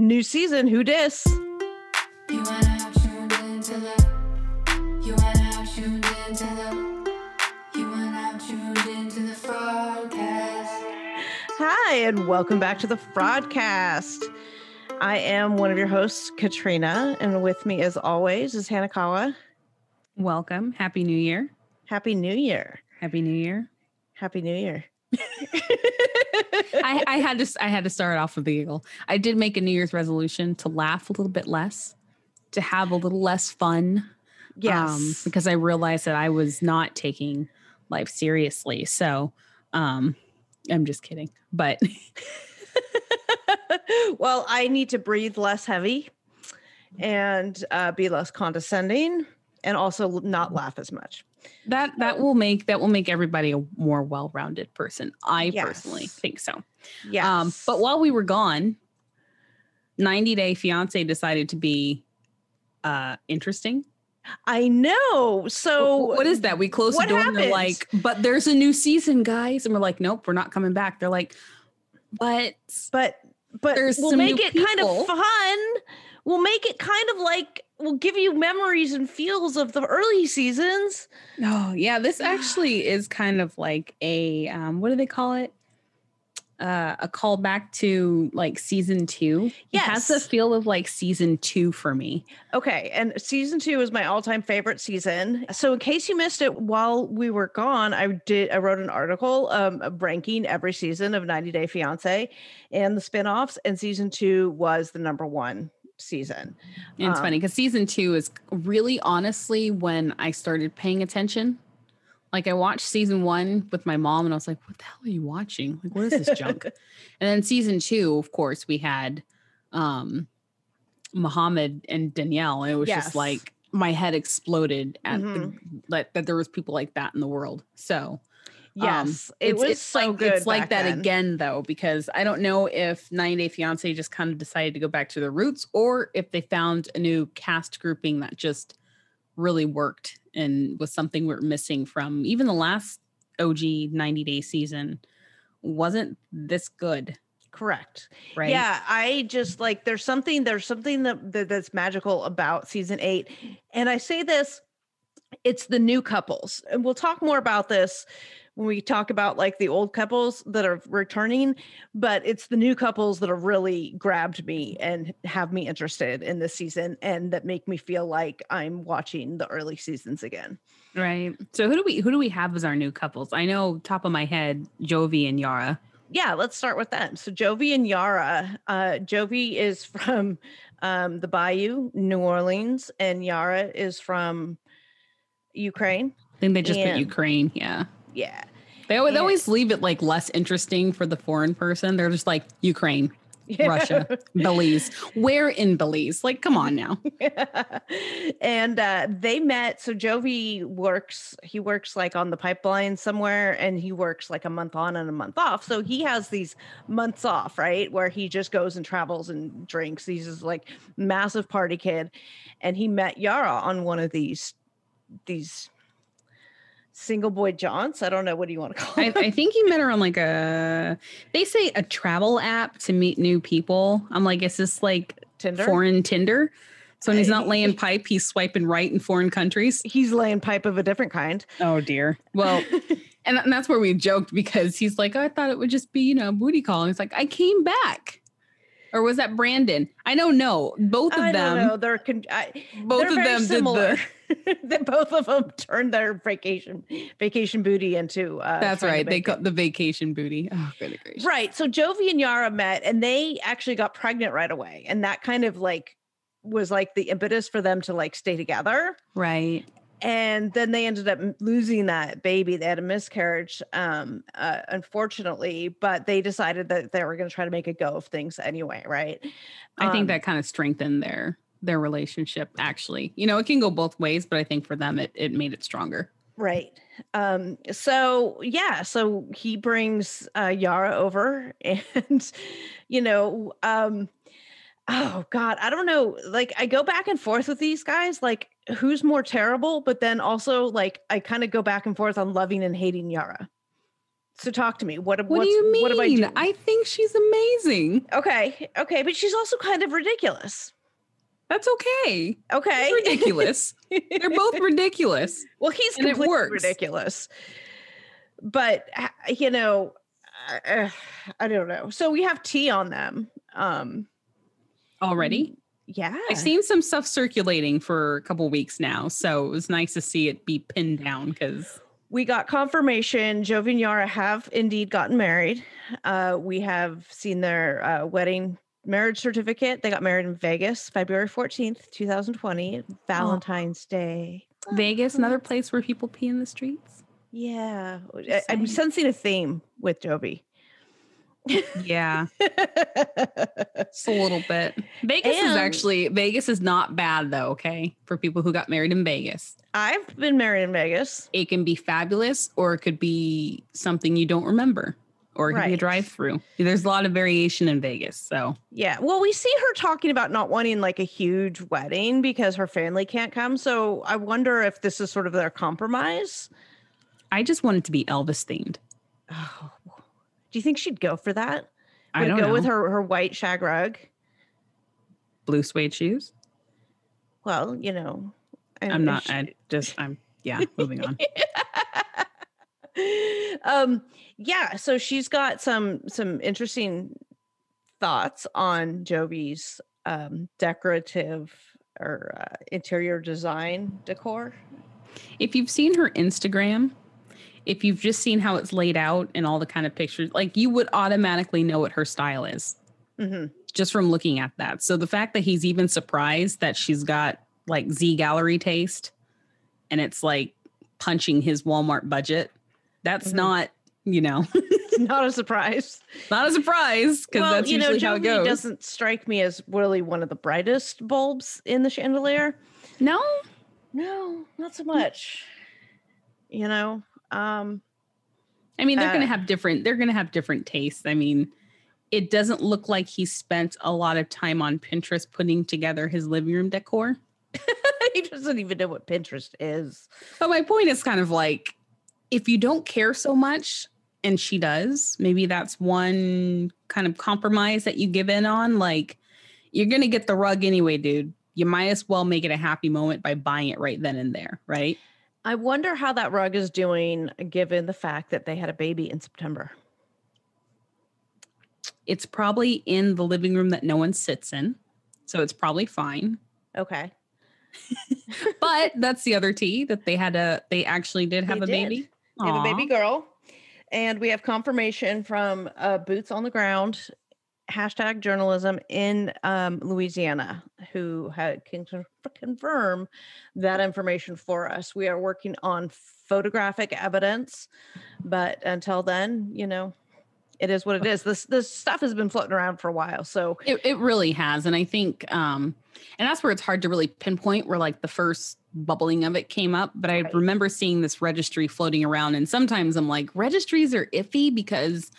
New season, who dis? You and I have tuned into the. You and I have tuned into the. You and I have tuned into the broadcast. Hi, and welcome back to the Fraudcast. I am one of your hosts, Katrina, and with me, as always, is Hanekawa. Welcome. Happy New Year. Happy New Year! Happy New Year. Happy New Year! I, I had to I had to start off with the giggle. I did make a New Year's resolution to laugh a little bit less, to have a little less fun. yes, um, because I realized that I was not taking life seriously. So um I'm just kidding. But well, I need to breathe less heavy and uh, be less condescending, and also not laugh as much. that that will make that will make everybody a more well-rounded person. I personally think so. Yes, Um, but while we were gone, 90 Day Fiance decided to be uh interesting. I know. So Wh- what is that? We closed the door and they're like, but there's a new season, guys. And we're like, nope, we're not coming back. They're like, but but but There's we'll make it kind of fun. We'll make it kind of like we'll give you memories and feels of the early seasons. no, yeah, this actually is kind of like a um, what do they call it? Uh, a callback to like season two. It has the feel of like season two for me. Okay, and season two is my all-time favorite season. So, in case you missed it while we were gone, I did I wrote an article um, ranking every season of 90 Day Fiance and the spin-offs, and season two was the number one season. And it's Um, funny because season two is really honestly when I started paying attention. Like I watched season one with my mom and I was like, what the hell are you watching? Like, what is this junk? and then season two, of course, we had um Muhammad and Danielle. And it was Yes. just like my head exploded at Mm-hmm. that, that there was people like that in the world. So Yes, um, it it's- was it's so like, good. It's like that then. again, though, because I don't know if 90 Day Fiance just kind of decided to go back to the roots or if they found a new cast grouping that just really worked and was something we are missing from even the last OG 90 Day season wasn't this good, Correct. right? Yeah, I just like there's something there's something that, that that's magical about season 8. And I say this it's the new couples. And we'll talk more about this when we talk about like the old couples that are returning, but it's the new couples that have really grabbed me and have me interested in this season and that make me feel like I'm watching the early seasons again. Right. So who do we who do we have as our new couples? I know top of my head, Jovi and Yara. yeah, let's start with them. So Jovi and Yara. Uh, Jovi is from um, the Bayou, New Orleans, and Yara is from Ukraine. I think they just And- put Ukraine. Yeah. Yeah. They always, they And- always leave it like less interesting for the foreign person. They're just like Ukraine, Russia, Belize. Where in Belize? Like, come on now. and uh, they met. So Jovi works. He works like on the pipeline somewhere, and he works like a month on and a month off. So he has these months off, right, where he just goes and travels and drinks. He's this like massive party kid, and he met Yara on one of these these single boy jaunts. I don't know what do you want to call I, it. I think he met her on like a, they say a travel app to meet new people. I'm like, is this like Tinder. foreign Tinder? So when he's not laying pipe, he's swiping right in foreign countries. He's laying pipe of a different kind. Oh dear. Well, and, and that's where we joked because he's like, I thought it would just be, you know, booty call. And he's like, I came back. Or was that Brandon? I don't know. Both of I them. don't know. They're con- I, Both they're of them did similar. the. that both of them turned their vacation vacation booty into. Uh, That's right. They got the vacation booty. Oh, goodness gracious. right. So Jovi and Yara met, and they actually got pregnant right away, and that kind of like was like the impetus for them to like stay together. Right. And then they ended up losing that baby. They had a miscarriage, um, uh, unfortunately, but they decided that they were going to try to make a go of things anyway. Right. I think Um, that kind of strengthened their their relationship actually. You know, it can go both ways, but I think for them it it made it stronger. Right. Um, so yeah, so he brings uh Yara over and you know, um oh god, I don't know. Like I go back and forth with these guys, like who's more terrible, but then also like I kind of go back and forth on loving and hating Yara. So talk to me. What What do you mean? What am I doing? I think she's amazing. okay, okay, but she's also kind of ridiculous. That's okay. Okay, It's ridiculous. They're both ridiculous. well, he's and completely ridiculous. But uh, you know, uh, I don't know. So we have tea on them. Um, Already. Yeah, I've seen some stuff circulating for a couple weeks now. So it was nice to see it be pinned down because we got confirmation Jovi and Yara have indeed gotten married. Uh, we have seen their uh, wedding marriage certificate. They got married in Vegas, February 14th, 2020, Valentine's Day. Vegas, another place where people pee in the streets. Yeah. I, i'm sensing a theme with Jovi. Yeah, just a little bit. Vegas is actually Vegas is not bad though. Okay, for people who got married in Vegas, I've been married in Vegas. it can be fabulous, or it could be something you don't remember, or it could be a drive-through. There's a lot of variation in Vegas, so Yeah. Well, we see her talking about not wanting like a huge wedding because her family can't come. So I wonder if this is sort of their compromise. I just want it to be Elvis themed. Oh, do you think she'd go for that? I Would don't go know. with her her white shag rug. blue suede shoes. Well, you know, I- I'm not. she- I just. I'm. Yeah. Moving on. um yeah so she's got some some interesting thoughts on jovi's um decorative or uh, interior design decor if you've seen her Instagram, if you've just seen how it's laid out and all the kind of pictures, like you would automatically know what her style is hmm just from looking at that. So the fact that he's even surprised that she's got like Z Gallerie taste and it's like punching his Walmart budget, that's Mhm. not, you know, not a surprise not a surprise because well that's you know usually how it jovi goes. doesn't strike me as really one of the brightest bulbs in the chandelier no, no not so much you know um I mean, they're going to Uh, have different, they're going to have different tastes. I mean, it doesn't look like he spent a lot of time on Pinterest putting together his living room decor. he doesn't even know what pinterest is But my point is kind of like if you don't care so much and she does, maybe that's one kind of compromise that you give in on. Like, you're going to get the rug anyway, dude. You might as well make it a happy moment by buying it right then and there, right? I wonder how that rug is doing given the fact that they had a baby in September. It's probably in the living room that no one sits in. So it's probably fine. Okay. But that's the other tea that they had a, they actually did have They a did. baby. We have a baby girl. And we have confirmation from uh, Boots on the Ground, hashtag journalism in um, Louisiana, who had can confirm that information for us. We are working on photographic evidence, but until then, you know, it is what it is. This this stuff has been floating around for a while. So It, it really has. And I think, um, and that's where it's hard to really pinpoint where like the first bubbling of it came up. But I Right. remember seeing this registry floating around. And sometimes I'm like, registries are iffy because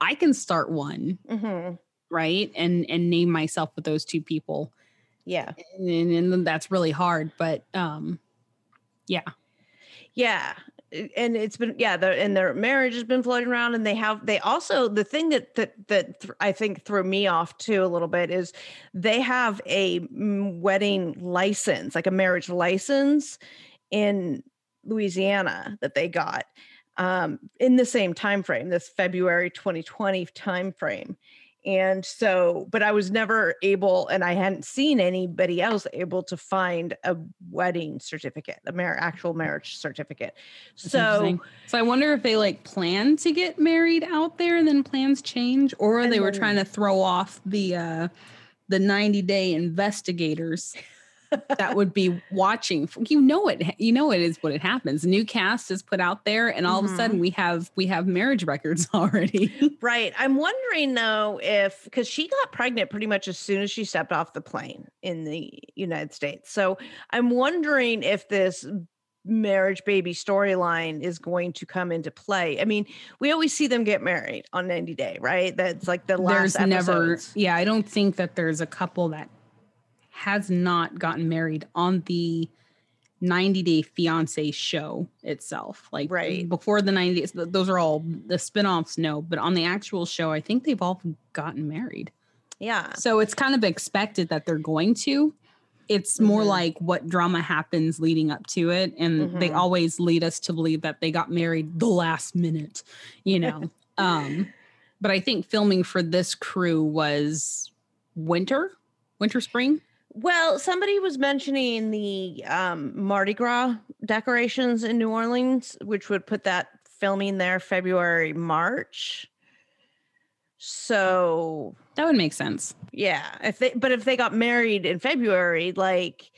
I can start one, mhm, right? And and name myself with those two people. yeah. And, and then that's really hard. But um, yeah. Yeah. And it's been yeah, their and their marriage has been floating around, and they have they also the thing that that that th- I think threw me off too a little bit is they have a mm, wedding license, like a marriage license, in Louisiana that they got um, in the same time frame, this February 2020 time frame. And so, but I was never able, and I hadn't seen anybody else able to find a wedding certificate, a mar- actual marriage certificate. That's so, so I wonder if they like plan to get married out there and then plans change, or they were then- trying to throw off the uh the 90 day investigators that would be watching. You know it. You know it is what it happens. New cast is put out there, and all of Mhm. a sudden we have we have marriage records already. right. I'm wondering though if, because she got pregnant pretty much as soon as she stepped off the plane in the United States. So I'm wondering if this marriage baby storyline is going to come into play. I mean, we always see them get married on 90 Day, right? That's like the last there's never. Yeah, I don't think that there's a couple that has not gotten married on the 90 Day Fiance show itself. Like Right. before the 90 days, those are all the spin-offs, no, but on the actual show, I think they've all gotten married. Yeah. So it's kind of expected that they're going to. It's more Mhm. like what drama happens leading up to it. And they Mhm. always lead us to believe that they got married the last minute, you know. um, but I think filming for this crew was winter, winter, spring. Well, somebody was mentioning the um, Mardi Gras decorations in New Orleans, which would put that filming there February, March. So That would make sense. yeah, if they but if they got married in February, like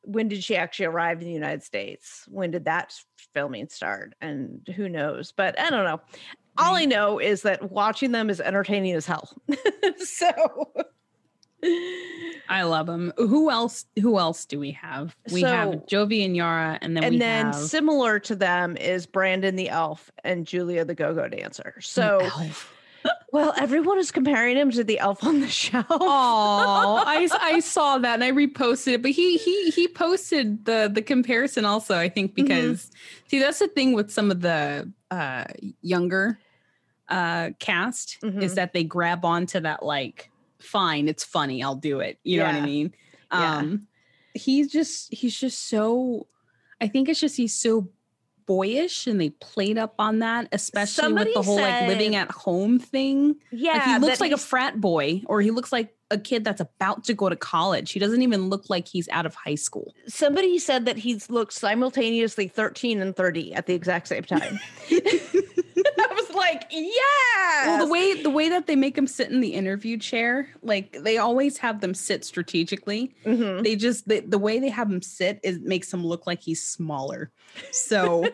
when did she actually arrive in the United States? When did that filming start? And who knows? But I don't know. All I know is that watching them is entertaining as hell. so I love them. Who else? Who else do we have? We have So- Jovi and Yara, and then and then have similar to them is Brandon the elf and Julia the go-go dancer. So well, everyone is comparing him to the elf on the shelf. Oh, I, I saw that and I reposted it, but he he he posted the the comparison also. I think Mm-hmm. because see that's the thing with some of the uh younger uh cast is Mhm. that they grab onto that like fine, it's funny, I'll do it. You know what I mean? Yeah. Um he's just he's just so I think it's just he's so boyish and they played up on that especially with the Somebody whole like living at home thing yeah, like he looks like a frat boy or he looks like a kid that's about to go to college. He doesn't even look like he's out of high school. somebody said that he's looked simultaneously 13 and 30 at the exact same time. Like, yeah. Well, the way the way that they make him sit in the interview chair, like they always have them sit strategically. They just the, the way they have him sit is makes him look like he's smaller. So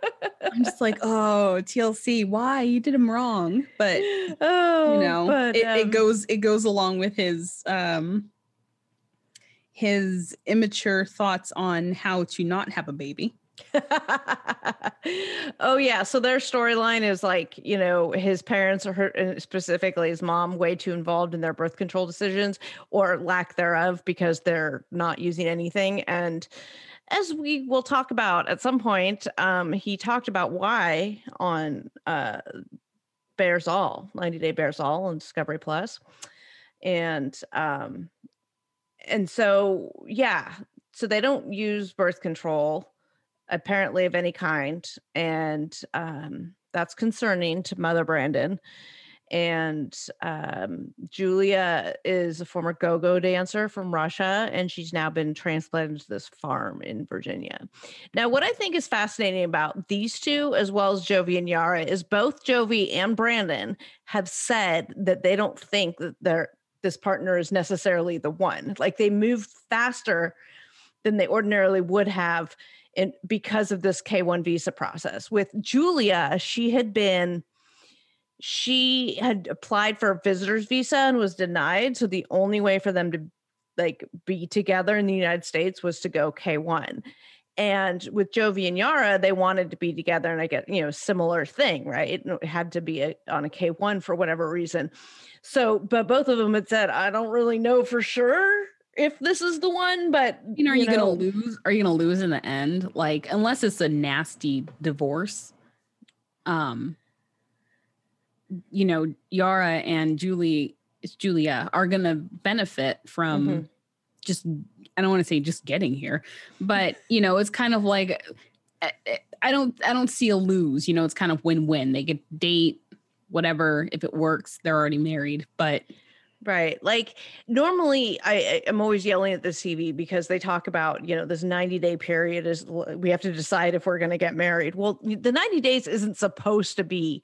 I'm just like, oh, TLC, why you did him wrong? But oh, you know, but, it, it um, goes it goes along with his um his immature thoughts on how to not have a baby. oh yeah so their storyline is like you know his parents are hurt and specifically his mom way too involved in their birth control decisions or lack thereof because they're not using anything and as we will talk about at some point um he talked about why on uh bares all 90 day bares all on discovery plus and um and so yeah so they don't use birth control apparently of any kind and um, that's concerning to mother brandon and um, julia is a former go-go dancer from russia and she's now been transplanted to this farm in virginia. Now what i think is fascinating about these two as well as jovi and yara is both jovi and brandon have said that they don't think that their this partner is necessarily the one. Like they move faster than they ordinarily would have in, because of this K1 visa process. With Julia, she had been she had applied for a visitor's visa and was denied. So the only way for them to like be together in the United States was to go K1. And with Jovi and Yara, they wanted to be together, and I get you know similar thing, right? It had to be a, on a K one for whatever reason. So, but both of them had said, I don't really know for sure if this is the one, but You know, are you, know, gonna lose? Are you gonna lose in the end? Like, unless it's a nasty divorce, um, you know, Yara and Julie, it's Julia, are gonna benefit from Mhm. just. I don't want to say just getting here, but you know, it's kind of like I- I- I don't. I don't see a lose. You know, it's kind of win-win. They get date, whatever. If it works, they're already married. But Right. Like normally I I'm always yelling at the CV because they talk about, you know, this 90 day period is we have to decide if we're going to get married. Well, the 90 days isn't supposed to be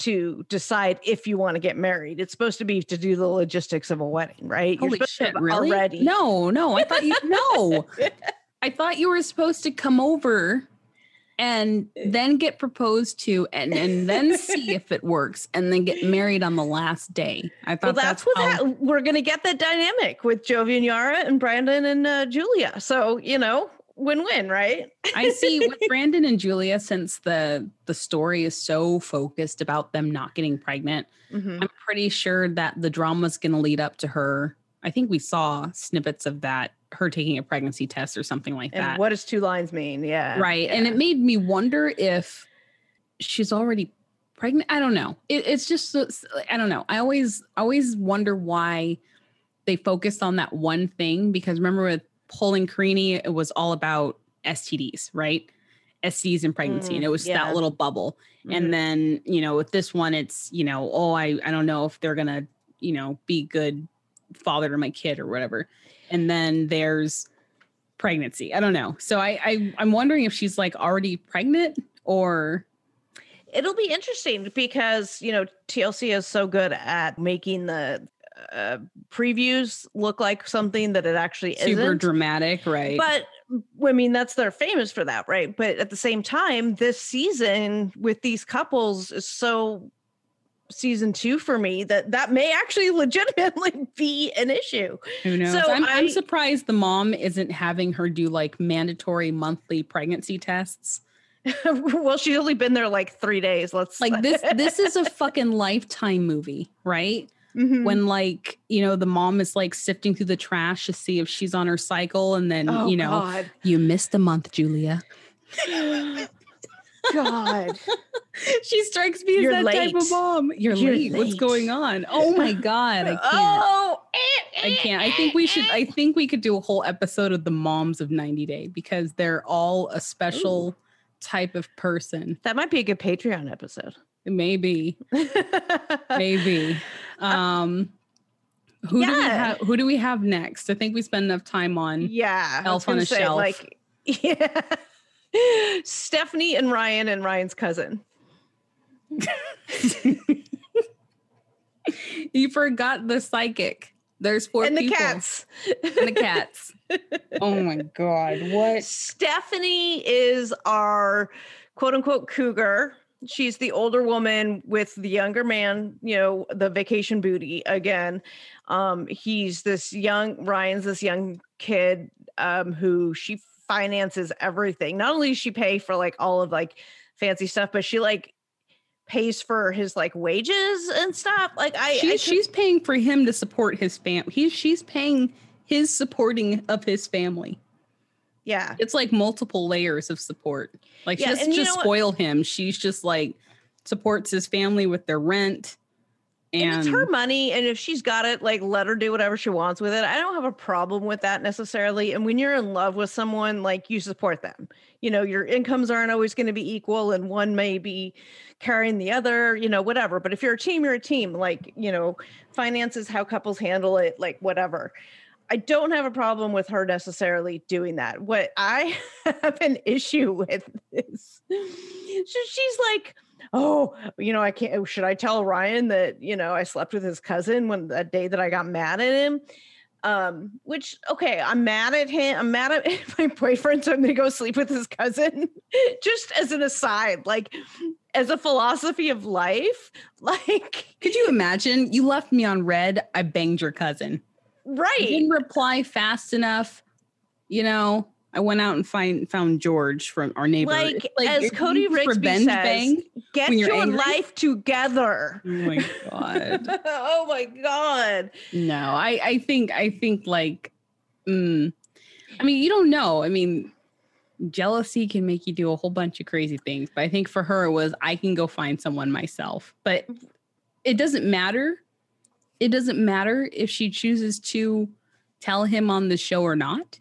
to decide if you want to get married. It's supposed to be to do the logistics of a wedding, right? You're Holy shit, really? Already. No, no. I thought you no. I thought you were supposed to come over and then get proposed to and, and then see if it works and then get married on the last day. I Well, thought that's, that's, what how, that, we're going to get that dynamic with Jovi and Yara and Brandon and uh, Julia. So, you know, win-win, right? I see with Brandon and Julia since the the story is so focused about them not getting pregnant. Mhm. I'm pretty sure that the drama's going to lead up to her I think we saw snippets of that, her taking a pregnancy test or something like And that. what does two lines mean? Yeah. right. And it made me wonder if she's already pregnant. I don't know. It, it's just, I don't know. I always, always wonder why they focused on that one thing because remember with Paul and Karine, it was all about STDs, right? STDs and pregnancy. and Mm, it was yeah. that little bubble. Mhm. And then, you know, with this one, it's, you know, oh, I, I don't know if they're going to, you know, be good father to my kid or whatever. And then there's pregnancy. I don't know. So I, I I'm wondering if she's like already pregnant or it'll be interesting because you know TLC is so good at making the uh, previews look like something that it actually super isn't. Super dramatic, right? But I mean, that's they're famous for that, right? But at the same time, this season with these couples is so season two for me that that may actually legitimately be an issue. Who knows? so I'm, I'm surprised the mom isn't having her do like mandatory monthly pregnancy tests. well, she's only been there like three days. Let's Like this, this is a fucking lifetime movie, right? Mhm. when like you know the mom is like sifting through the trash to see if she's on her cycle and then oh, you know God. you missed a month julia God. she strikes me as You're that type of mom you're, You're late. what's going on oh my god i can't Oh, eh, i eh, can't i eh, think we should i think we could do a whole episode of the moms of 90 day because they're all a special type of person That might be a good Patreon episode. maybe maybe uh, um who do we have who do we have next i think we spend enough time on yeah. Elf on a say, shelf. Like, yeah. Stephanie and Ryan and Ryan's cousin. You forgot the psychic. There's four and the people. cats. And the cats. oh my god! What? Stephanie is our quote unquote cougar. She's the older woman with the younger man, you know, the vacation booty again. Um, he's this young Ryan's this young kid um who she finances everything. Not only does she pay for like all of like fancy stuff, but she like pays for his like wages and stuff. Like I, I could- she's paying for him to support his fam. He's she's paying his supporting of his family. yeah. It's like multiple layers of support. Like she Yeah, doesn't just know what? spoil him. She's just like supports his family with their rent. And And, it's her money and if she's got it like let her do whatever she wants with it. I don't have a problem with that necessarily and when you're in love with someone like you support them. You know your incomes aren't always going to be equal and one may be carrying the other you know whatever. But if you're a team you're a team. Like you know finances how couples handle it like whatever. I don't have a problem with her necessarily doing that. What I have an issue with is so she's like, oh, you know, I can't. Should I tell Ryan that you know I slept with his cousin when that day that I got mad at him? Um, which okay, I'm mad at him. I'm mad at my boyfriend, so I'm gonna go sleep with his cousin. Just as an aside, like as a philosophy of life, like could you imagine? You left me on red. I banged your cousin. You right. didn't reply fast enough. You know, I went out and find found George from our neighbor. Like, It's as Cody Rigsby says, bang. Get your angry? life together. Oh my god. oh my god. No, I I think I think like, mm, I mean, you don't know. I mean, jealousy can make you do a whole bunch of crazy things, but I think for her it was I can go find someone myself. But it doesn't matter. It doesn't matter if she chooses to tell him on the show or not.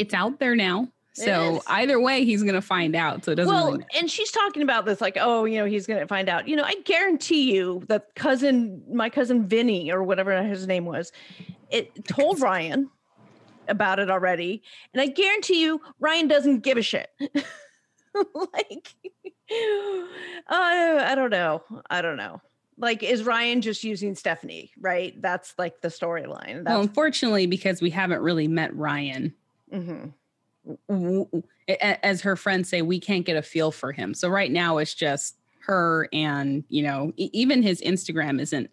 It's out there now. So either way, he's gonna find out. So it doesn't Well, really and she's talking about this like, oh, you know, he's going to find out. You know, I guarantee you that cousin, my cousin Vinny or whatever his name was, it told Ryan about it already, and I guarantee you, Ryan doesn't give a shit. like, uh, I don't know. I don't know. Like, is Ryan just using Stephanie? Right? That's like the storyline. Well, unfortunately, because we haven't really met Ryan, mhm. a- as her friends say, we can't get a feel for him. So right now it's just her and, you know, even his Instagram isn't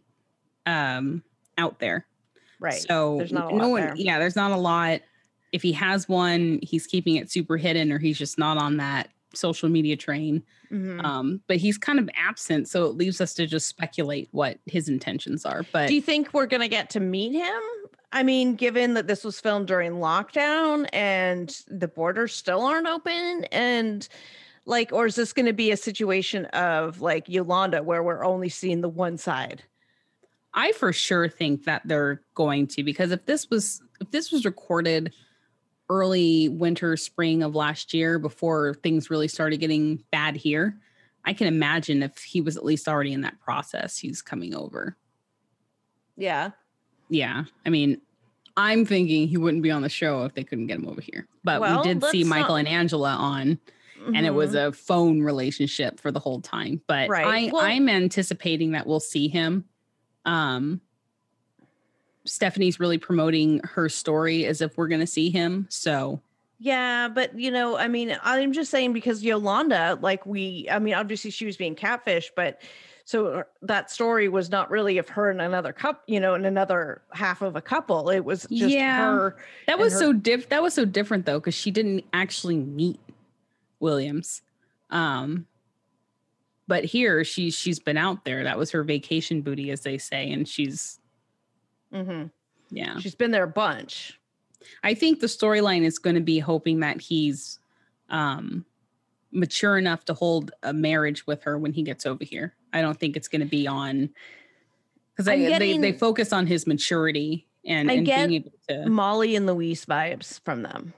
um out there. right. So There's not a no lot one there. yeah, there's not a lot. If he has one, he's keeping it super hidden or he's just not on that social media train. Mhm. Um, but he's kind of absent, so it leaves us to just speculate what his intentions are. But Do you think we're gonna get to meet him? I mean, given that this was filmed during lockdown and the borders still aren't open, and like, or is this going to be a situation of like Yolanda where we're only seeing the one side? I for sure think that they're going to because if this was if this was recorded early winter spring of last year before things really started getting bad here, I can imagine if he was at least already in that process, he's coming over. Yeah. Yeah. I mean, I'm thinking he wouldn't be on the show if they couldn't get him over here. But Well, we did see Michael not- and Angela on and it was Mhm. a phone relationship for the whole time. But Right. I, Well- I'm anticipating that we'll see him. Um, Stephanie's really promoting her story as if we're going to see him. So Yeah, but you know, I mean, I'm just saying because Yolanda, like we, I mean, obviously she was being catfish, but so uh, that story was not really of her and another cup, you know, and another half of a couple. It was just Yeah. her. that was her- so diff. That was so different though because she didn't actually meet Williams. Um, but here she's she's been out there. That was her vacation booty, as they say, and she's Mhm. yeah. She's been there a bunch. I think the storyline is going to be hoping that he's um, mature enough to hold a marriage with her when he gets over here. I don't think it's going to be on because they, they they focus on his maturity and, and being able to. Molly and Luis vibes from them.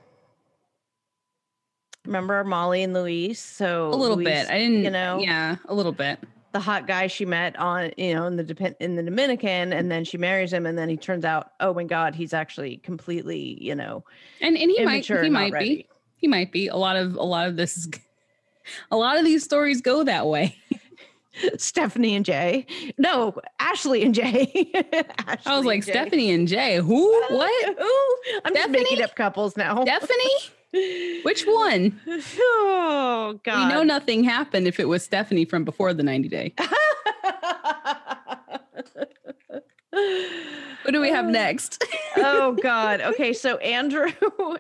Remember Molly and Luis? So A little Luis, bit. I didn't, you know, Yeah, a little bit. the hot guy she met on, you know, in the in the Dominican, and then she marries him, and then he turns out, oh my God, he's actually completely, you know, And and he might he might be he might be a lot of a lot of this is a lot of these stories go that way. Stephanie and Jay. No, Ashley and Jay. I was like Stephanie and Jay. Who? Uh, what? Who? I'm just making up couples now. Stephanie? Which one? oh God. We know nothing happened if it was Stephanie from before the 90 day. What do we have uh, next? oh God. Okay, so Andrew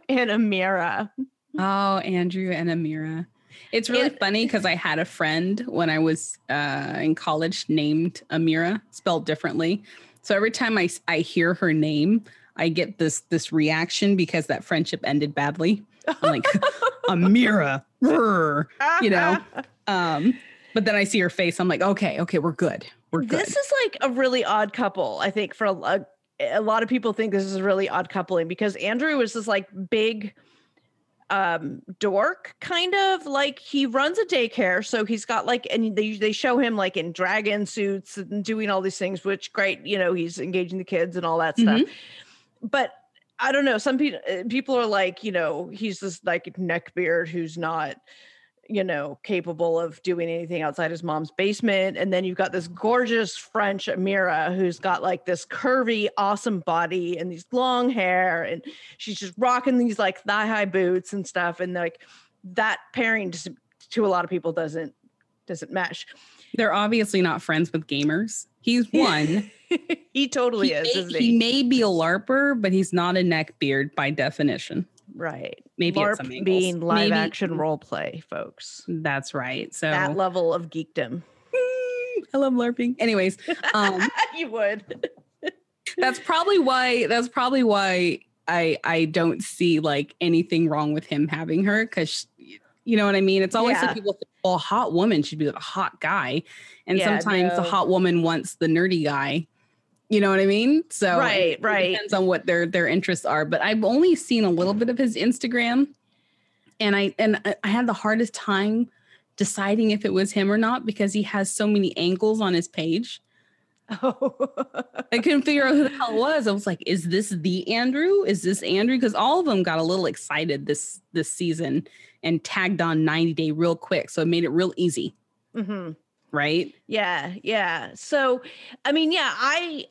and Amira. Oh, Andrew and Amira. It's really funny because I had a friend when I was uh, in college named Amira, spelled differently. So every time I, I hear her name, I get this this reaction because that friendship ended badly. I'm like, Amira, brr," you know. Um, but then I see her face. I'm like, okay, okay, we're good. We're good. This is like a really odd couple. I think for a, a, a lot of people think this is a really odd coupling because Andrew is this like big um dork kind of like he runs a daycare so he's got like and they they show him like in dragon suits and doing all these things which great you know he's engaging the kids and all that stuff. But i don't know some people people are like you know he's this like neckbeard who's not you know, capable of doing anything outside his mom's basement. And then you've got this gorgeous French Amira who's got like this curvy, awesome body and these long hair. And she's just rocking these like thigh high boots and stuff. And like that pairing just to a lot of people doesn't doesn't mesh. They're obviously not friends with gamers. He's one. he totally he, is, may, isn't he he? may be a LARPer, but he's not a neckbeard by definition. Right. Maybe LARP being live Maybe- action role play, folks. That's right. So That level of geekdom. I love LARPing. Anyways, um, you would. that's probably why. That's probably why I I don't see like anything wrong with him having her because you know what I mean. It's always Yeah. like people think, well, a hot woman should be with a hot guy, and Yeah, sometimes the hot woman wants the nerdy guy. You know what I mean? So it- Right, it right. depends on what their their interests are. But I've only seen a little bit of his Instagram, and I and I- had the hardest time deciding if it was him or not because he has so many angles on his page. Oh. I couldn't figure out who the hell it was. I was like, is this the Andrew? Is this Andrew? Because all of them got a little excited this this season and tagged on 90 day real quick. So it made it real easy, Mhm. Right? Yeah, yeah. So, I mean, yeah, I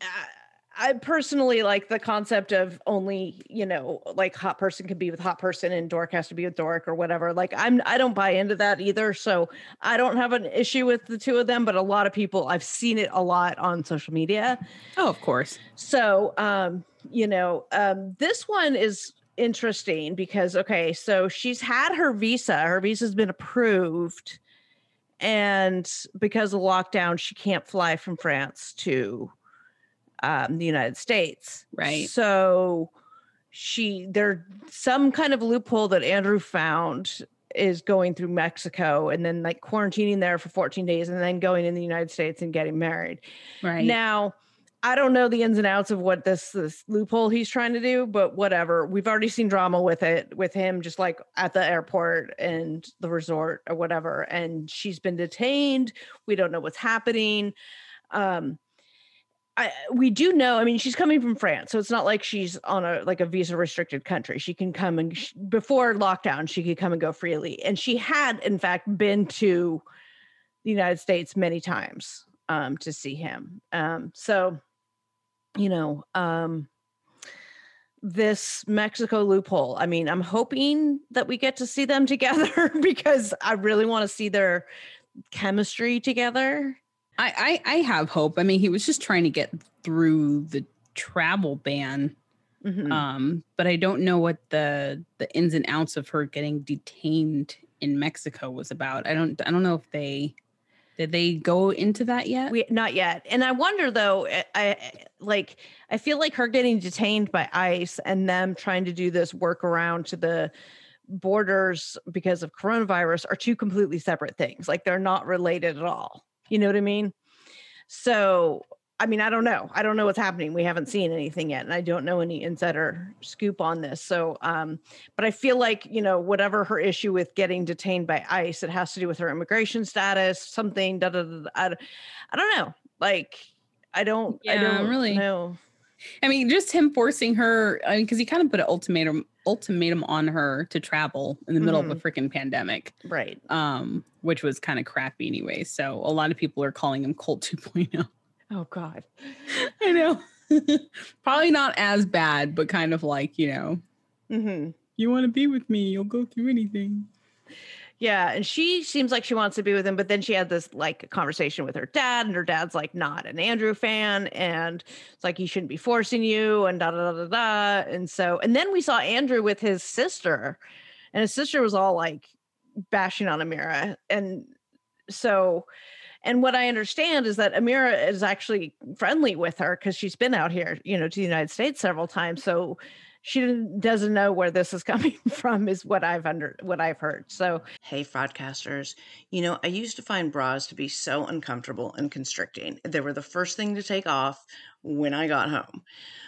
I personally like the concept of only, you know, like hot person can be with hot person and dork has to be with dork or whatever. Like I'm I don't buy into that either. So, I don't have an issue with the two of them, but a lot of people I've seen it a lot on social media. Oh, of course. So, um, you know, um, this one is interesting because okay, so she's had her visa. Her visa's been approved, and because of lockdown, she can't fly from France to um, the United States. Right. So she there some kind of loophole that Andrew found is going through Mexico and then like quarantining there for 14 days and then going in the United States and getting married. Right. Now, I don't know the ins and outs of what this this loophole he's trying to do, but whatever. We've already seen drama with it, with him just like at the airport and the resort or whatever. And she's been detained. We don't know what's happening. Um, I we do know. I mean, she's coming from France, so it's not like she's on a like a visa restricted country. She can come and sh- before lockdown, she could come and go freely. And she had, in fact, been to the United States many times um, to see him. Um, so you know, um, this Mexico loophole. I mean, I'm hoping that we get to see them together because I really want to see their chemistry together. I, I I have hope. I mean, he was just trying to get through the travel ban. Mhm. Um, but I don't know what the the ins and outs of her getting detained in Mexico was about. I don't I don't know if they did they go into that yet? we not yet, and I wonder though. I, I like. I feel like her getting detained by ICE and them trying to do this workaround to the borders because of coronavirus are two completely separate things. Like they're not related at all. You know what I mean? So, I mean, I don't know. I don't know what's happening. We haven't seen anything yet, and I don't know any insider scoop on this. So, um, but I feel like you know, whatever her issue with getting detained by ICE, it has to do with her immigration status, something. Da, da, da, da, I, I don't know. Like, I don't. Yeah, I don't really. know. I mean, just him forcing her. I mean, because he kind of put an ultimatum ultimatum on her to travel in the middle of a freaking pandemic, Right. um, which was kind of crappy anyway. So a lot of people are calling him Colt 2.0. Oh God. I know. Probably not as bad, but kind of like you know, hmm you want to be with me, you'll go through anything. Yeah, and she seems like she wants to be with him, but then she had this like conversation with her dad, and her dad's like not an Andrew fan, and it's like he shouldn't be forcing you, and da da da da da. And so, and then we saw Andrew with his sister, and his sister was all like bashing on Amira, and so. And what I understand is that Amira is actually friendly with her because she's been out here, you know, to the United States several times. So she doesn't know where this is coming from, is what I've under what I've heard. So Hey, fraudcasters. You know, I used to find bras to be so uncomfortable and constricting. They were the first thing to take off when I got home.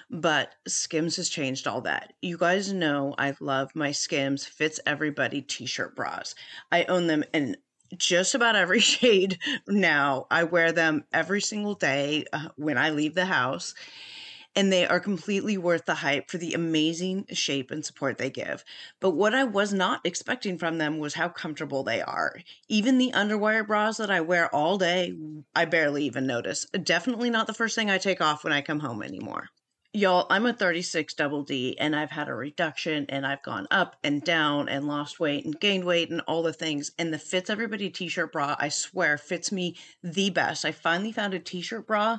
But Skims has changed all that. You guys know I love my Skims Fits Everybody t shirt bras. I own them in just about every shade now. I wear them every single day uh, when I leave the house. And they are completely worth the hype for the amazing shape and support they give. But what I was not expecting from them was how comfortable they are. Even the underwire bras that I wear all day, I barely even notice. Definitely not the first thing I take off when I come home anymore. Y'all, I'm a 36 double D and I've had a reduction and I've gone up and down and lost weight and gained weight and all the things. And the Fits Everybody t shirt bra, I swear, fits me the best. I finally found a t shirt bra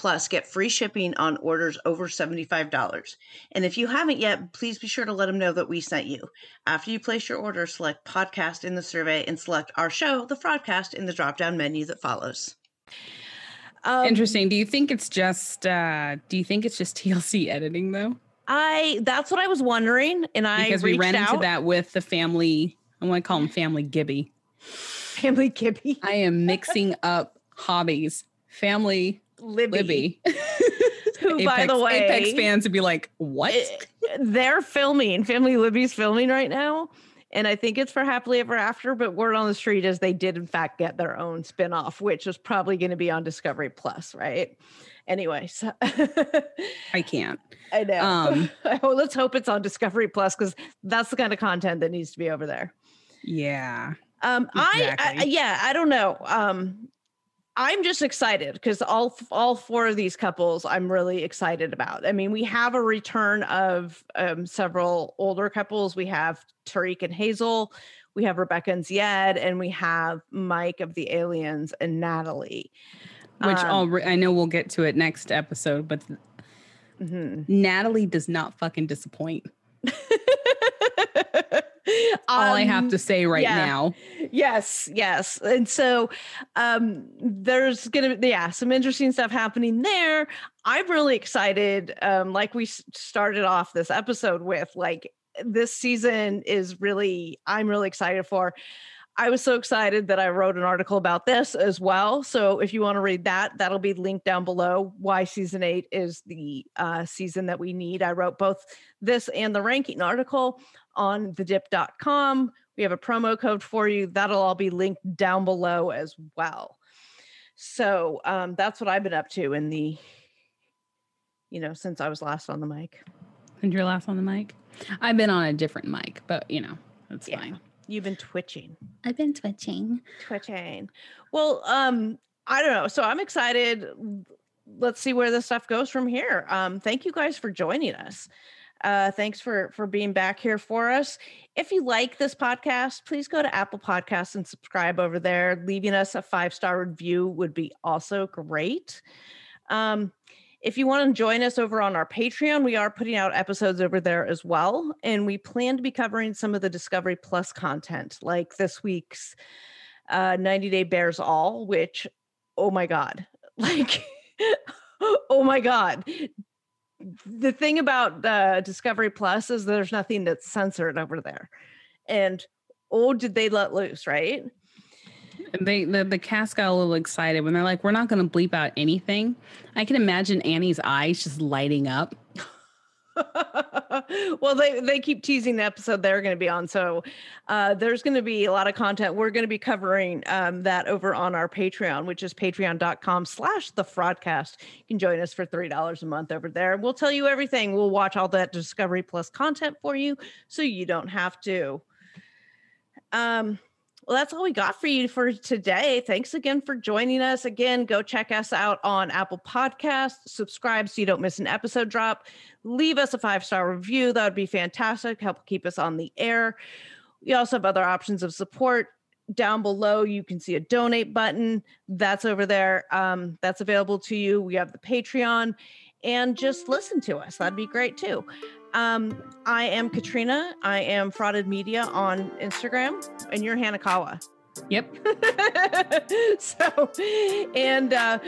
Plus, get free shipping on orders over $75. And if you haven't yet, please be sure to let them know that we sent you. After you place your order, select podcast in the survey and select our show, the Fraudcast, in the drop down menu that follows. um, Interesting. Do you think it's just uh do you think it's just TLC editing though? I that's what I was wondering, and I Because we ran into that with the family. I want to call them family Gibby. family Gibby, I am mixing up hobbies. Family Libby, Libby. who by the way, Apex fans would be like, what? eh, they're filming. Family Libby's filming right now. And I think it's for Happily Ever After, but word on the street is they did in fact get their own spin-off, which is probably going to be on Discovery Plus, right? Anyway, so I can't. I know. Um, let's hope it's on Discovery Plus because that's the kind of content that needs to be over there. Yeah. Um, I, I yeah, I don't know. Um, I'm just excited because all all four of these couples I'm really excited about. I mean, we have a return of um, several older couples. We have Tarik and Hazel. we have Rebecca and Zied, and we have Mike of the Aliens and Natalie. Which Um, I'll re- I know we'll get to it next episode, but mhm. Natalie does not fucking disappoint. All I have Um, to say right yeah. now. Yes, yes. And so um there's going to be yeah, some interesting stuff happening there. I'm really excited um like we started off this episode with like this season is really I'm really excited for. I was so excited that I wrote an article about this as well. So if you want to read that, that'll be linked down below. Why season eight is the uh, season that we need. I wrote both this and the ranking article on TheDipp.com. We have a promo code for you. That'll all be linked down below as well. So um, that's what I've been up to in the, you know, since I was last on the mic. And your last on the mic? I've been on a different mic, but you know, it's Yeah. fine. You've been twitching. I've been twitching. Twitching. Well, um, I don't know. So I'm excited. Let's see where this stuff goes from here. Um, thank you guys for joining us. Uh, thanks for for being back here for us. If you like this podcast, please go to Apple Podcasts and subscribe over there. Leaving us a five star review would be also great. Um, if you want to join us over on our Patreon, we are putting out episodes over there as well. And we plan to be covering some of the Discovery Plus content, like this week's uh, 90 Day Bares All, which, oh my God, like, oh my God. The thing about uh, Discovery Plus is there's nothing that's censored over there. And oh, did they let loose, right? They the, the cast got a little excited when they're like, we're not gonna bleep out anything. I can imagine Annie's eyes just lighting up. well, they they keep teasing the episode they're going to be on, so uh, there's going to be a lot of content. We're going to be covering um, that over on our Patreon, which is Patreon.com/slash The Fraudcast. You can join us for three dollars a month over there. We'll tell you everything. We'll watch all that Discovery Plus content for you, so you don't have to. Um. Well, that's all we got for you for today. Thanks again for joining us. Again, go check us out on Apple Podcasts. Subscribe so you don't miss an episode drop. Leave us a five star review. That would be fantastic. Help keep us on the air. We also have other options of support. Down below, you can see a donate button. That's over there. Um, that's available to you. We have the Patreon and just listen to us. That'd be great too. Um, I am Katrina. I am Frauded Media on Instagram, and you're Hanekawa. Yep. so, and uh,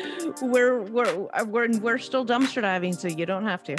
we're we're we're we're still dumpster diving, so you don't have to.